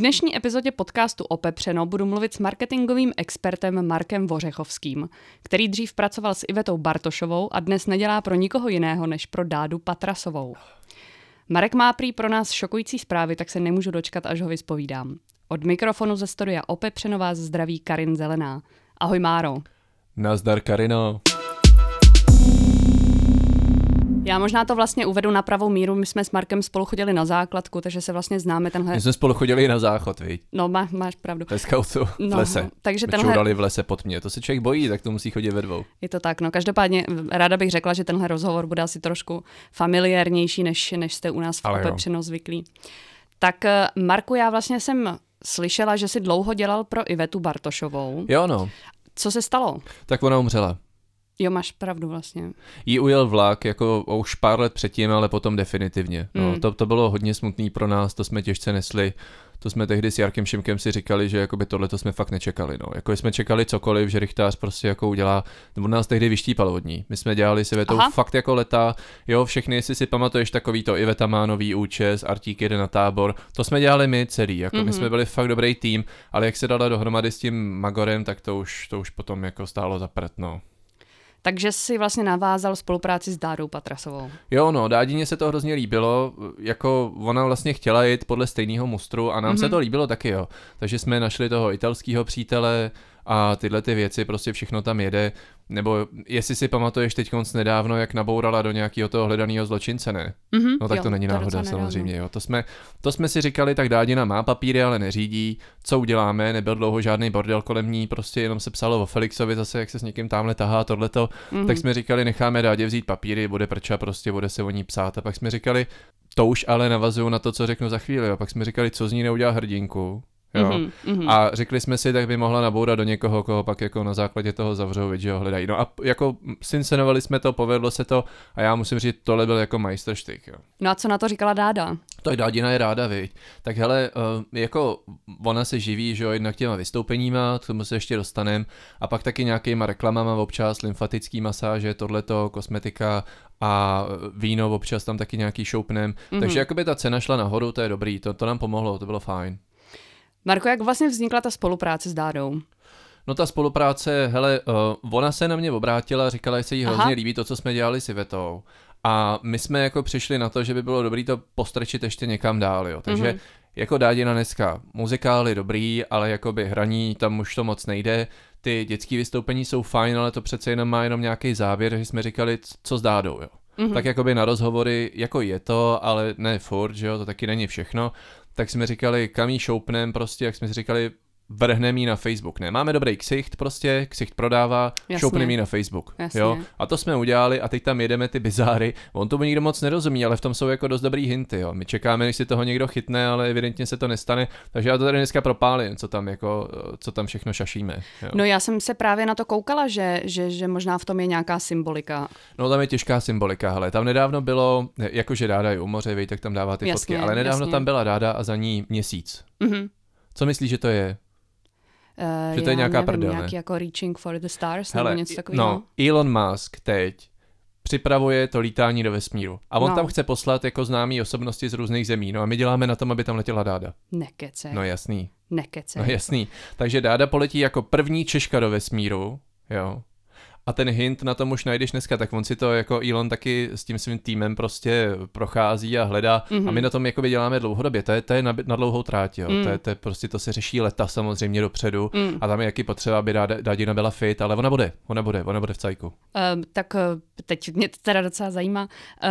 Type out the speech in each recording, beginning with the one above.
dnešní epizodě podcastu Opepřeno budu mluvit s marketingovým expertem Markem Vořechovským, který dřív pracoval s Ivetou Bartošovou a dnes nedělá pro nikoho jiného než pro Dádu Patrasovou. Marek má prý pro nás šokující zprávy, tak se nemůžu dočkat, až ho vyspovídám. Od mikrofonu ze studia Opepřeno vás zdraví Karin Zelená. Ahoj Máro. Nazdar Karino. Já možná to vlastně uvedu na pravou míru. My jsme s Markem spolu chodili na základku, takže se vlastně známe tenhle. My jsme spolu chodili na záchod, viď? No, má, máš pravdu. Ve scoutu, v No, lese. takže My tenhle- v lese pod mě. To se člověk bojí, tak to musí chodit ve dvou. Je to tak, no každopádně ráda bych řekla, že tenhle rozhovor bude asi trošku familiárnější, než, než jste u nás v. Opepřeno zvyklí. Tak eh, Marku, já vlastně jsem slyšela, že jsi dlouho dělal pro Ivetu Bartošovou. Jo no, Co se stalo? tak ona umřela. Jo, máš pravdu vlastně. Jí ujel vlak jako už pár let předtím, ale potom definitivně. No, Mm. to, to bylo hodně smutný pro nás, to jsme těžce nesli. To jsme tehdy s Jarkem Šimkem si říkali, že jakoby tohle to jsme fakt nečekali. No. Jako jsme čekali cokoliv, že Richtář prostě jako udělá, nebo nás tehdy vyštípal od ní. My jsme dělali si vetou Aha. fakt jako leta, jo, všechny, jestli si pamatuješ takový to, Iveta má nový účes, Artík jede na tábor, to jsme dělali my celý, jako mm-hmm. my Mhm. jsme byli fakt dobrý tým, ale jak se dala dohromady s tím Magorem, tak to už, to už potom jako stálo za prd, no. Takže jsi vlastně navázal spolupráci s Dádou Patrasovou. Jo, no, Dádině se to hrozně líbilo, jako ona vlastně chtěla jít podle stejného mustru a nám mm-hmm. se Mhm. to líbilo taky, jo. Takže jsme našli toho italského přítele a tyhle ty věci, prostě všechno tam jede. Nebo jestli si pamatuješ teď nedávno, jak nabourala do nějakého toho hledaného zločince, ne? Mhm, No tak jo, to není náhoda nedávno. samozřejmě, jo. To jsme, to jsme si říkali, tak Dádina má papíry, ale neřídí. Co uděláme? Nebyl dlouho žádný bordel kolem ní, prostě jenom se psalo o Felixovi zase, jak se s někým tamhle tahá tohleto. Mhm. Tak jsme říkali, necháme Dádě vzít papíry, bude prča, prostě bude se o ní psát. A pak jsme říkali, to už ale navazuju na to, co řeknu za chvíli. A pak jsme říkali, co z ní neudělá hrdinku. Jo. Mhm, mhm. A řekli jsme si, tak by mohla nabourat do někoho, koho pak jako na základě toho zavřou, že ho hledají. No a jako syncenovali jsme to, povedlo se to a já musím říct, tohle byl jako majstrštyk, jo. No a co na to říkala Dáda? Tak Dádina je ráda, viď. Tak hele, uh, jako ona se živí, že jo, jednak těma vystoupeníma, k tomu se ještě dostanem, a pak taky nějakýma reklamama občas, lymfatický masáže, tohleto, kosmetika a víno občas tam taky nějaký šoupnem. Mhm. Mm-hmm. Takže jakoby ta cena šla nahoru, to je dobrý, to, to nám pomohlo, to bylo fajn. Marko, jak vlastně vznikla ta spolupráce s Dádou? No ta spolupráce, hele, uh, ona se na mě obrátila, říkala, že se jí hrozně Aha. líbí to, co jsme dělali s Ivetou. A my jsme jako přišli na to, že by bylo dobré to postrčit ještě někam dál, jo. Takže Mhm. mm-hmm. jako Dádina dneska muzikály dobrý, ale jakoby hraní tam už to moc nejde. Ty dětské vystoupení jsou fajn, ale to přece jenom má jenom nějaký závěr, že jsme říkali, co s Dádou, jo. Mhm. Tak jakoby na rozhovory, jako je to, ale ne furt, že jo, to taky není všechno. Tak jsme říkali, kam jí šoupnem, prostě, jak jsme si říkali, vrhneme jí na Facebook. Ne, máme dobrý ksicht prostě, ksicht prodává, šoupneme jí na Facebook. Jasně. Jo? A to jsme udělali a teď tam jedeme ty bizáry. On tomu nikdo moc nerozumí, ale v tom jsou jako dost dobrý hinty. Jo? My čekáme, než si toho někdo chytne, ale evidentně se to nestane. Takže já to tady dneska propálím, co tam, jako, co tam všechno šašíme. Jo? No já jsem se právě na to koukala, že, že, že možná v tom je nějaká symbolika. No tam je těžká symbolika, hele. Tam nedávno bylo, jakože ráda je u moře, víš, tak tam dává ty Jasně, fotky, ale nedávno jasně. tam byla ráda a za ní měsíc. Mhm. Co myslíš, že to je? Uh, Že to je nějaká prdel, ne? Nějaký jako Reaching for the Stars Hele, nebo něco takového. no, Elon Musk teď připravuje to lítání do vesmíru. A on No. tam chce poslat jako známý osobnosti z různých zemí. No a my děláme na tom, aby tam letěla Dáda. Nekece, No jasný. nekece. No jasný. Takže Dáda poletí jako první Češka do vesmíru, jo. A ten hint na tom už najdeš dneska, tak on si to jako Elon taky s tím svým týmem prostě prochází a hledá. Mhm. Mm-hmm. A my na tom jakoby děláme dlouhodobě, to je, to je na, na dlouhou tráť, jo. Mm. Mm. To, je, to je prostě, to se řeší leta samozřejmě dopředu. Mm. A tam je jaký potřeba, aby Dáda, Dádina byla fit, ale ona bude, ona bude, ona bude v cajku. Um, tak uh, teď mě to teda docela zajímá.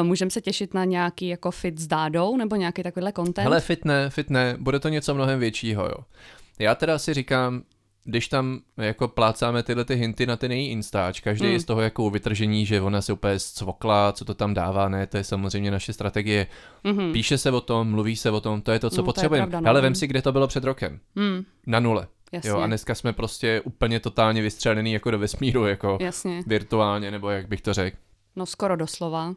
Uh, můžeme se těšit na nějaký jako fit s Dádou nebo nějaký takovýhle content? Hele, fit ne, fit ne, bude to něco mnohem většího, jo. Já teda si říkám, když tam jako plácáme tyhle ty hinty na ten její instač, každý Hmm. je z toho jako vytržení, že ona se úplně zcvokla, co to tam dává, ne, to je samozřejmě naše strategie. Mhm. Píše se o tom, mluví se o tom, to je to, co No, to je potřebujeme. no. Hele, vem si, kde to bylo před rokem. Mm, Na nule. jasně, Jo, a dneska jsme prostě úplně totálně vystřelený jako do vesmíru, jako jasně. virtuálně, nebo jak bych to řekl. No skoro doslova.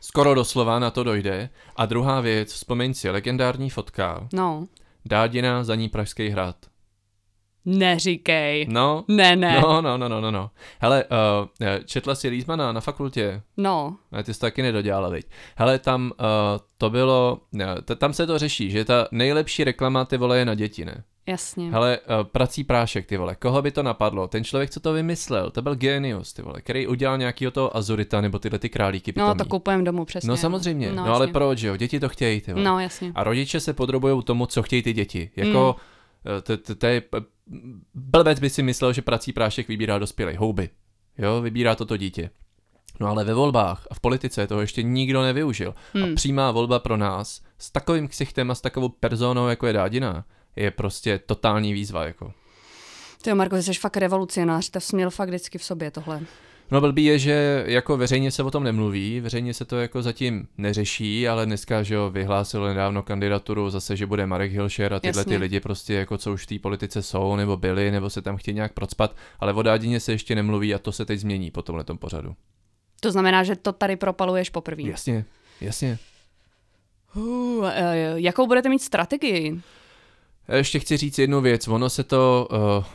Skoro doslova na to dojde. A druhá věc, vzpomeň si, legendární fotka, No, Dádina za ní Pražský hrad. Neříkej. No, Ne, ne. no, no, no, no, no, no. Hele, uh, četla si Lízmana na fakultě? No, Ne, ty jsi to taky nedodělala, viď? Hele, tam uh, to bylo, t- tam se to řeší, že ta nejlepší reklama, ty vole, je na děti, ne? jasně. Hele, uh, prací prášek, ty vole, koho by to napadlo? Ten člověk, co to vymyslel, to byl genius, ty vole, který udělal nějakýho toho Azurita nebo tyhle ty králíky no, pitomí. to kupujeme domů přesně. No samozřejmě, no, no no ale proč, jo? Děti to chtějí, ty vole. No, jasně. A rodiče se podrobují tomu, co chtějí ty děti. Jako, eh, to, to, to je, p- blbec by si myslel, že prací prášek vybírá dospělý houby. Jo, vybírá toto dítě. No ale ve volbách a v politice toho ještě nikdo nevyužil. Hmm. A přímá volba pro nás s takovým ksichtem a s takovou personou, jako je Dádina, je prostě totální výzva. Jako. Ty jo, Marko, jsi fakt revolucionář, to jsi měl fakt vždycky v sobě tohle. No blbý je, že jako veřejně se o tom nemluví, veřejně se to jako zatím neřeší, ale dneska, že jo, vyhlásil nedávno kandidaturu zase, že bude Marek Hilšer a tyhle Jasně. ty lidi prostě jako co už v té politice jsou, nebo byli, nebo se tam chtějí nějak procpat, ale o Dádině se ještě nemluví a to se teď změní po tomhletom pořadu. To znamená, že to tady propaluješ poprvé. Jasně, jasně. Uh, jakou budete mít strategii? Ještě chci říct jednu věc, ono se to,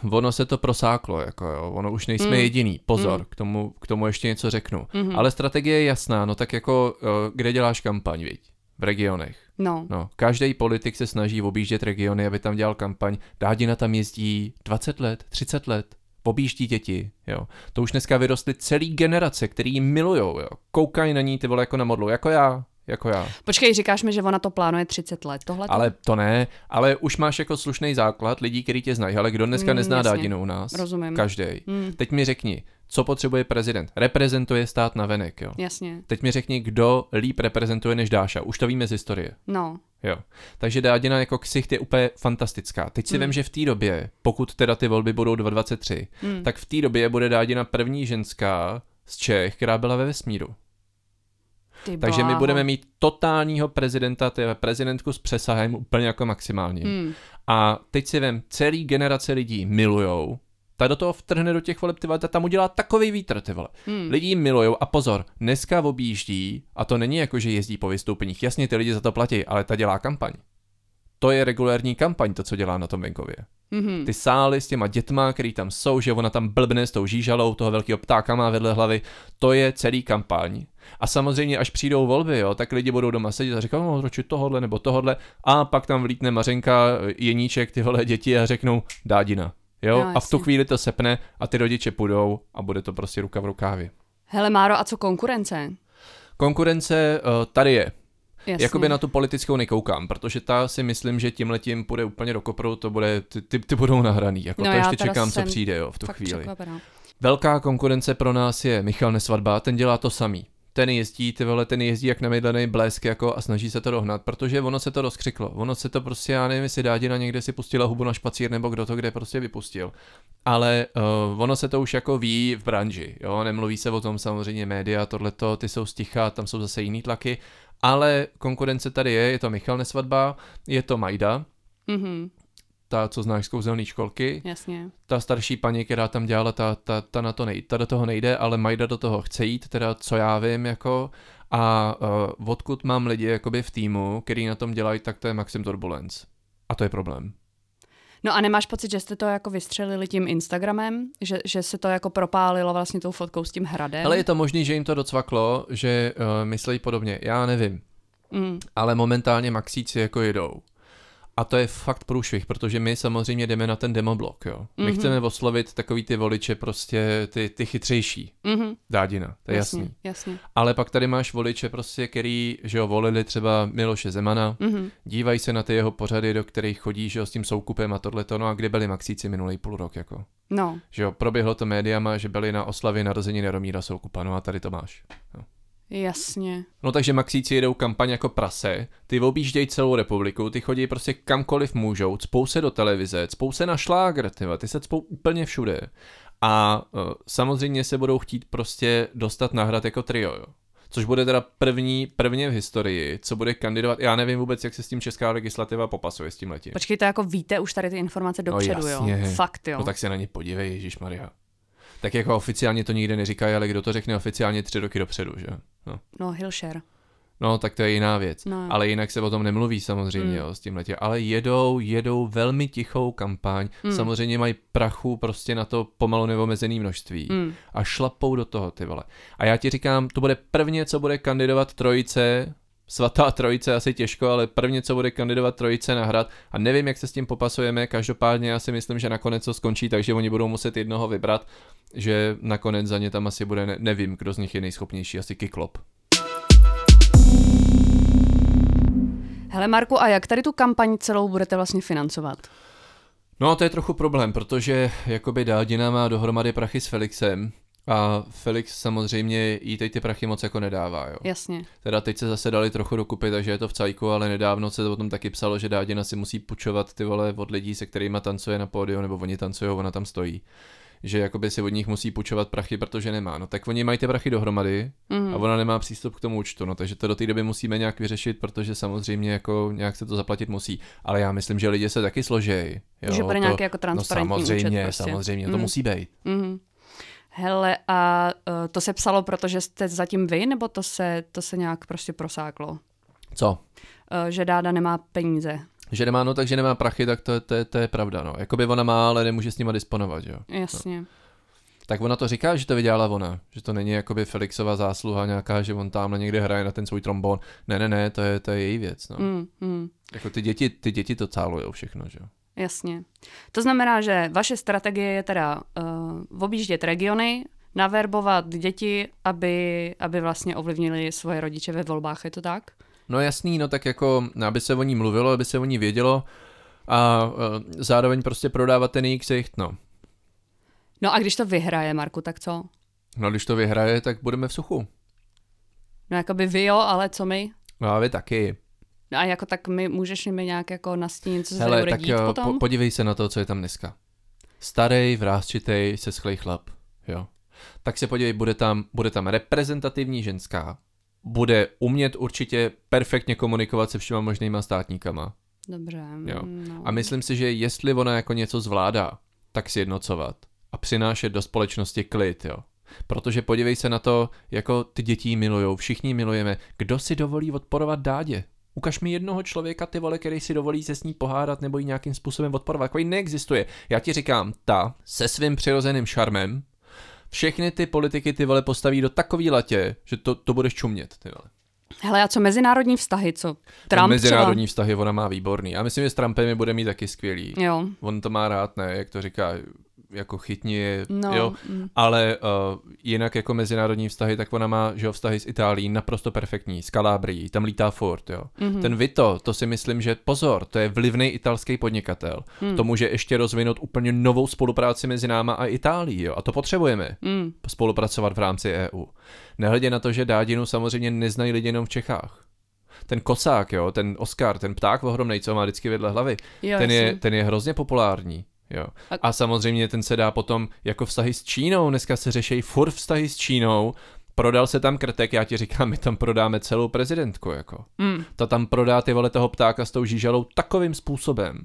uh, ono se to prosáklo, jako jo, ono už nejsme Mm. jediný, pozor, Mm. k, tomu, k tomu ještě něco řeknu. Mhm. Ale strategie je jasná, no tak jako, uh, kde děláš kampaň, viď? V regionech. No, No, každý politik se snaží objíždět regiony, aby tam dělal kampaň. Dádina tam jezdí 20 let, 30 let, objíždí děti, jo. To už dneska vyrostly celý generace, který ji milujou, jo. Koukají na ní ty vole jako na modlu, jako já, jako já. počkej, říkáš mi, že ona to plánuje 30 let. Tohle to? Ale to ne, ale už máš jako slušný základ lidí, kteří tě znají, ale kdo dneska Mm, nezná jasně. Dádinu u nás? Rozumím. Každý. Hmm, Teď mi řekni, co potřebuje prezident? Reprezentuje stát na venek, jo. jasně. Teď mi řekni, kdo líp reprezentuje než Dáša. Už to víme z historie. No, Jo. Takže Dádina jako ksicht je úplně fantastická. Teď si Mm. vím, že v té době, pokud teda ty volby budou 2023, mm. tak v té době bude Dádina první ženská z Čech, která byla ve vesmíru. Ty Takže my budeme mít totálního prezidenta, teda prezidentku s přesahem úplně jako maximálním. Hmm. A teď si vím, celý generace lidí milujou, ta do toho vtrhne do těch voleb, ty vole, ta tam udělá takový vítr, ty vole. Hmm. Lidi milujou a pozor, dneska objíždí, a to není jako, že jezdí po vystoupeních, jasně ty lidi za to platí, ale ta dělá kampaň. To je regulární kampaň, to, co dělá na tom venkově. Mhm. Ty sály s těma dětma, který tam jsou, že ona tam blbne s tou žížalou, toho velkého ptáka má vedle hlavy, to je celý kampaň. A samozřejmě, až přijdou volby, jo, tak lidi budou doma sedět a říkají, no, radši tohodle nebo tohodle, a pak tam vlítne Mařenka, Jeníček, ty vole děti a řeknou dádina. Jo, No, a v tu chvíli to sepne a ty rodiče půjdou a bude to prostě ruka v rukávě. Hele, Máro, a co konkurence? Konkurence uh, tady je. Jasně. Jakoby na tu politickou nekoukám, protože ta si myslím, že tím letím půjde úplně do kopru, to bude, ty, ty, ty budou nahraný, jako No to ještě čekám, co přijde, jo, v tu chvíli. překvapená. Velká konkurence pro nás je Michal Nesvadba, ten dělá to samý. Ten jezdí, ty vole, ten jezdí jak namydlený blesk jako a snaží se to dohnat, protože ono se to rozkřiklo. Ono se to prostě, já nevím, jestli Dádina někde si pustila hubu na špacír nebo kdo to kde prostě vypustil. Ale uh, ono se to už jako ví v branži, jo, nemluví se o tom samozřejmě média, tohleto, ty jsou sticha, tam jsou zase jiný tlaky, ale konkurence tady je, je to Michal Nesvadba, je to Majda, Mhm, ta, co znáš z kouzelné školky, jasně. ta starší paní, která tam dělala, ta, ta, ta na to nejde, ta do toho nejde, ale Majda do toho chce jít, teda co já vím, jako a uh, odkud mám lidi jakoby v týmu, který na tom dělají, tak to je Maxim Turbulence. A to je problém. No a nemáš pocit, že jste to jako vystřelili tím Instagramem? Že, že se to jako propálilo vlastně tou fotkou s tím hradem? Ale je to možný, že jim to docvaklo, že uh, myslí podobně. Já nevím, Mm, ale momentálně maxíci jako jedou. A to je fakt průšvih, protože my samozřejmě jdeme na ten demoblok, jo. My Mhm. chceme oslovit takový ty voliče, prostě ty, ty chytřejší. mhm, Dádina, to je jasný. jasně, jasně. Ale pak tady máš voliče prostě, který, že jo, volili třeba Miloše Zemana, Mhm. dívají se na ty jeho pořady, do kterých chodí, že jo, s tím soukupem a tohleto, no a kde byli Maxíci minulý půl rok, jako. No, Že jo, proběhlo to médiama, že byli na oslavě narození Jaromíra Soukupa, no a tady to máš. Jasně. No takže Maxíci jedou kampaň jako prase, ty objíždějí celou republiku, ty chodí prostě kamkoliv můžou, cpou se do televize, cpou se na šlágr, ty, ty se cpou úplně všude. A uh, samozřejmě se budou chtít prostě dostat na hrad jako trio, jo. Což bude teda první, prvně v historii, co bude kandidovat, já nevím vůbec, jak se s tím česká legislativa popasuje s tím letím. Počkejte, jako víte už tady ty informace dopředu, jasně. jo? Fakt, jo. No tak se na ně podívej, Ježíš Maria. Tak jako oficiálně to nikde neříkají, ale kdo to řekne oficiálně tři roky dopředu, že? No. No, Hilšer. No, tak to je jiná věc. No. Ale jinak se o tom nemluví samozřejmě Mm. jo, s tím letě. Ale jedou, jedou velmi tichou kampaň. Mm. Samozřejmě mají prachu prostě na to pomalu neomezený množství. Mm. A šlapou do toho, ty vole. A já ti říkám, to bude prvně, co bude kandidovat trojice, svatá trojice asi těžko, ale prvně, co bude kandidovat trojice na hrad. A nevím, jak se s tím popasujeme, každopádně já si myslím, že nakonec to skončí, takže oni budou muset jednoho vybrat, že nakonec za ně tam asi bude, ne- nevím, kdo z nich je nejschopnější, asi Kiklop. Hele Marku, a jak tady tu kampaň celou budete vlastně financovat? No to je trochu problém, protože jakoby Dádina má dohromady prachy s Felixem a Felix samozřejmě jí teď ty prachy moc jako nedává, jo. Jasně. Teda teď se zase dali trochu dokupy, takže je to v cajku, ale nedávno se o tom taky psalo, že Dádina si musí půjčovat ty vole od lidí, se kterými tancuje na pódiu, nebo oni tancují, ona tam stojí. Že jakoby si od nich musí půjčovat prachy, protože nemá. No tak oni mají ty prachy dohromady Mhm. a ona nemá přístup k tomu účtu, no takže to do té doby musíme nějak vyřešit, protože samozřejmě jako nějak se to zaplatit musí. Ale já myslím, že lidi se taky složejí. Jo, že bude to- nějaký jako No transparentní samozřejmě, účet prostě. samozřejmě, to Mhm. musí být. Mhm. Hele, a uh, to se psalo, protože jste zatím vy, nebo to se, to se nějak prostě prosáklo? Co? Uh, že Dáda nemá peníze. Že nemá, no takže nemá prachy, tak to, to, to je pravda, no. Jakoby ona má, ale nemůže s nima disponovat, jo. Jasně. Tak ona to říká, že to vydělala ona, že to není jakoby Felixova zásluha nějaká, že on tam někde hraje na ten svůj trombon. Ne, ne, ne, to je, to je její věc, no. Mm, mm, Jako ty děti, ty děti to cálujou všechno, že jo. Jasně. To znamená, že vaše strategie je teda uh, objíždět regiony, naverbovat děti, aby, aby vlastně ovlivnili svoje rodiče ve volbách, je to tak? No jasný, no tak jako, aby se o ní mluvilo, aby se o ní vědělo a uh, zároveň prostě prodávat ten její ksicht, no. No a když to vyhraje, Marku, tak co? No když to vyhraje, tak budeme v suchu. No jakoby vy jo, ale co my? No a vy taky. No a jako tak my, můžeš mi nějak jako nastínit, co se Hele, bude tak dít jo, potom? po, podívej se na to, co je tam dneska. Starý, vrázčitej, se schlej chlap, jo. Tak se podívej, bude tam, bude tam reprezentativní ženská, bude umět určitě perfektně komunikovat se všema možnýma státníkama. Dobře. Jo. No. A myslím si, že jestli ona jako něco zvládá, tak si jednocovat a přinášet do společnosti klid, jo. Protože podívej se na to, jako ty děti milujou, všichni milujeme. Kdo si dovolí odporovat dádě? Ukaž mi jednoho člověka, ty vole, který si dovolí se s ní pohádat nebo ji nějakým způsobem odporovat. Takový neexistuje. Já ti říkám, ta se svým přirozeným šarmem všechny ty politiky ty vole postaví do takový latě, že to, to budeš čumět, ty vole. Hele, a co mezinárodní vztahy, co Trump mezinárodní vztahy ona má výborný. A myslím, že s Trumpem je bude mít taky skvělý. třeba? Jo. On to má rád, ne, jak to říká, jako chytni je, No, jo. mm. Ale uh, jinak jako mezinárodní vztahy, tak ona má, že jo, vztahy s Itálií naprosto perfektní, s Kalábrií, tam lítá furt, jo. Mhm. Ten Vito, to si myslím, že pozor, to je vlivný italský podnikatel. Hmm. To může ještě rozvinout úplně novou spolupráci mezi náma a Itálií, jo. A to potřebujeme, Mm. spolupracovat v rámci EU. Nehledě na to, že dádinu samozřejmě neznají lidi jenom v Čechách. Ten kosák, jo, ten Oscar, ten pták ohromnej, co má vždycky vedle hlavy, Jo, ten je, ten je hrozně populární. Jo. A- A samozřejmě ten se dá potom jako vztahy s Čínou, dneska se řeší furt vztahy s Čínou, prodal se tam krtek, já ti říkám, my tam prodáme celou prezidentku, jako. Mm. Ta tam prodá ty vole toho ptáka s tou žížalou takovým způsobem,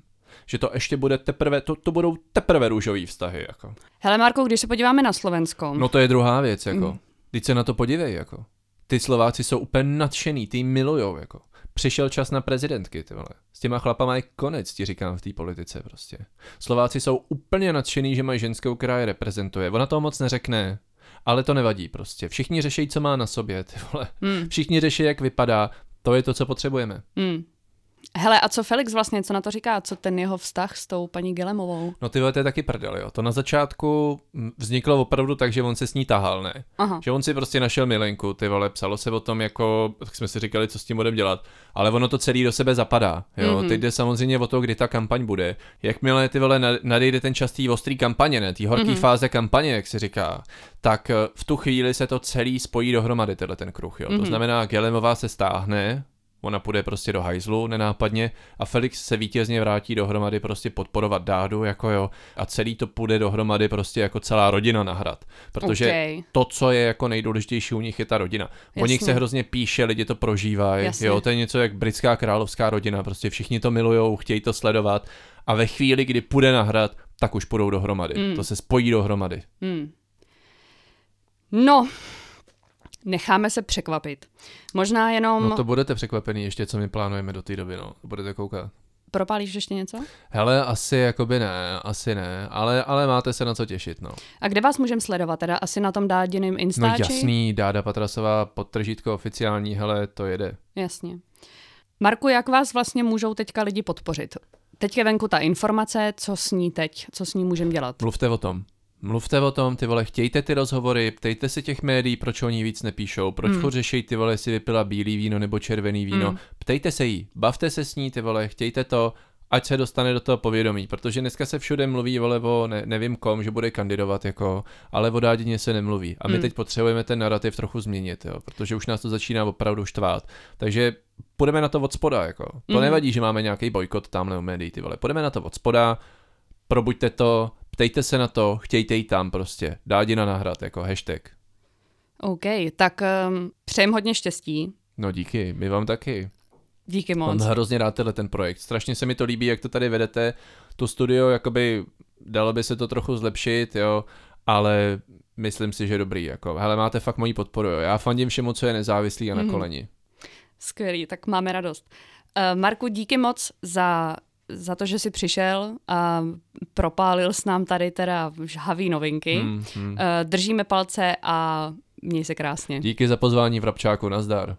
že to ještě bude teprve, to, to budou teprve růžový vztahy, jako. Hele, Marko, když se podíváme na Slovensko, No to je druhá věc, jako. Mm. Teď se na to podívej, jako. Ty Slováci jsou úplně nadšený, ty milujou, jako. Přišel čas na prezidentky, ty vole. S těma chlapama je konec, ti říkám v té politice prostě. Slováci jsou úplně nadšený, že mají ženskou, která je reprezentuje. Ona toho moc neřekne, ale to nevadí prostě. Všichni řeší, co má na sobě, ty vole. Mm. Všichni řeší, jak vypadá. To je to, co potřebujeme. Mm. Hele, a co Felix vlastně, co na to říká? Co ten jeho vztah s tou paní Gelemovou? No ty vole, to je taky prdel, jo. To na začátku mm, vzniklo opravdu tak, že on se s ní tahal, ne? Aha. Že on si prostě našel milenku, ty vole, psalo se o tom jako, tak jsme si říkali, co s tím budeme dělat, ale ono to celý do sebe zapadá, jo, Mhm. mm-hmm. teď jde samozřejmě o to, kdy ta kampaň bude, jakmile ty vole na- nadejde ten čas té ostrý kampaně, ne, té horké Mhm. mm-hmm. fáze kampaně, jak se říká, tak eh, v tu chvíli se to celý spojí dohromady, tenhle ten kruh, jo, mm-hmm. to Mhm. znamená, Gelemová se stáhne, ona půjde prostě do hajzlu nenápadně a Felix se vítězně vrátí dohromady prostě podporovat Dádu, jako jo, a celý to půjde dohromady prostě jako celá rodina na hrad, protože Okay. to, co je jako nejdůležitější u nich, je ta rodina. O Jasně. nich se hrozně píše, lidi to prožívají. Jasně. Jo, to je něco jak britská královská rodina, prostě všichni to milujou, chtějí to sledovat a ve chvíli, kdy půjde na hrad, tak už půjdou dohromady. Mm. To se spojí dohromady. Hmm. No, necháme se překvapit. Možná jenom... No to budete překvapený ještě, co my plánujeme do té doby, no. Budete koukat. Propálíš ještě něco? Hele, asi jakoby ne, asi ne, ale, ale máte se na co těšit, no. A kde vás můžeme sledovat? Teda asi na tom dádiným Instači? No jasný, Dáda Patrasová, podtržítko oficiální, hele, to jede. Jasně. Marku, jak vás vlastně můžou teďka lidi podpořit? Teď je venku ta informace, co s ní teď, co s ní můžeme dělat? Mluvte o tom. Mluvte o tom, ty vole, chtějte ty rozhovory, ptejte se těch médií, proč oni víc nepíšou, proč furt řeší ty vole, si vypila bílý víno nebo červený víno. Hmm. Ptejte se jí, bavte se s ní, ty vole, chtějte to, ať se dostane do toho povědomí, protože dneska se všude mluví vole o ne, nevím kom, že bude kandidovat jako, ale o dádině se nemluví. A my hmm. teď potřebujeme ten narrativ trochu změnit, jo, protože už nás to začíná opravdu štvát. Takže půjdeme na to od spoda, jako. To hmm. nevadí, že máme nějaký bojkot tamhle u médií, ty vole. Půjdeme na to od spoda, probuďte to, ptejte se na to, chtějte jí tam prostě. Dádina nahrad, jako hashtag. OK, tak um, přejem hodně štěstí. No díky, my vám taky. Díky moc. Mám hrozně rád tenhle ten projekt. Strašně se mi to líbí, jak to tady vedete. To studio, jakoby, dalo by se to trochu zlepšit, jo, ale myslím si, že dobrý, jako, hele, máte fakt moji podporu, jo. Já fandím všemu, co je nezávislý a na mm. koleni. Skvělý, tak máme radost. Uh, Marku, díky moc za za to, že jsi přišel a propálil s nám tady teda žhavý novinky. Hmm, hmm. Držíme palce a měj se krásně. Díky za pozvání v Rabčáku, nazdar.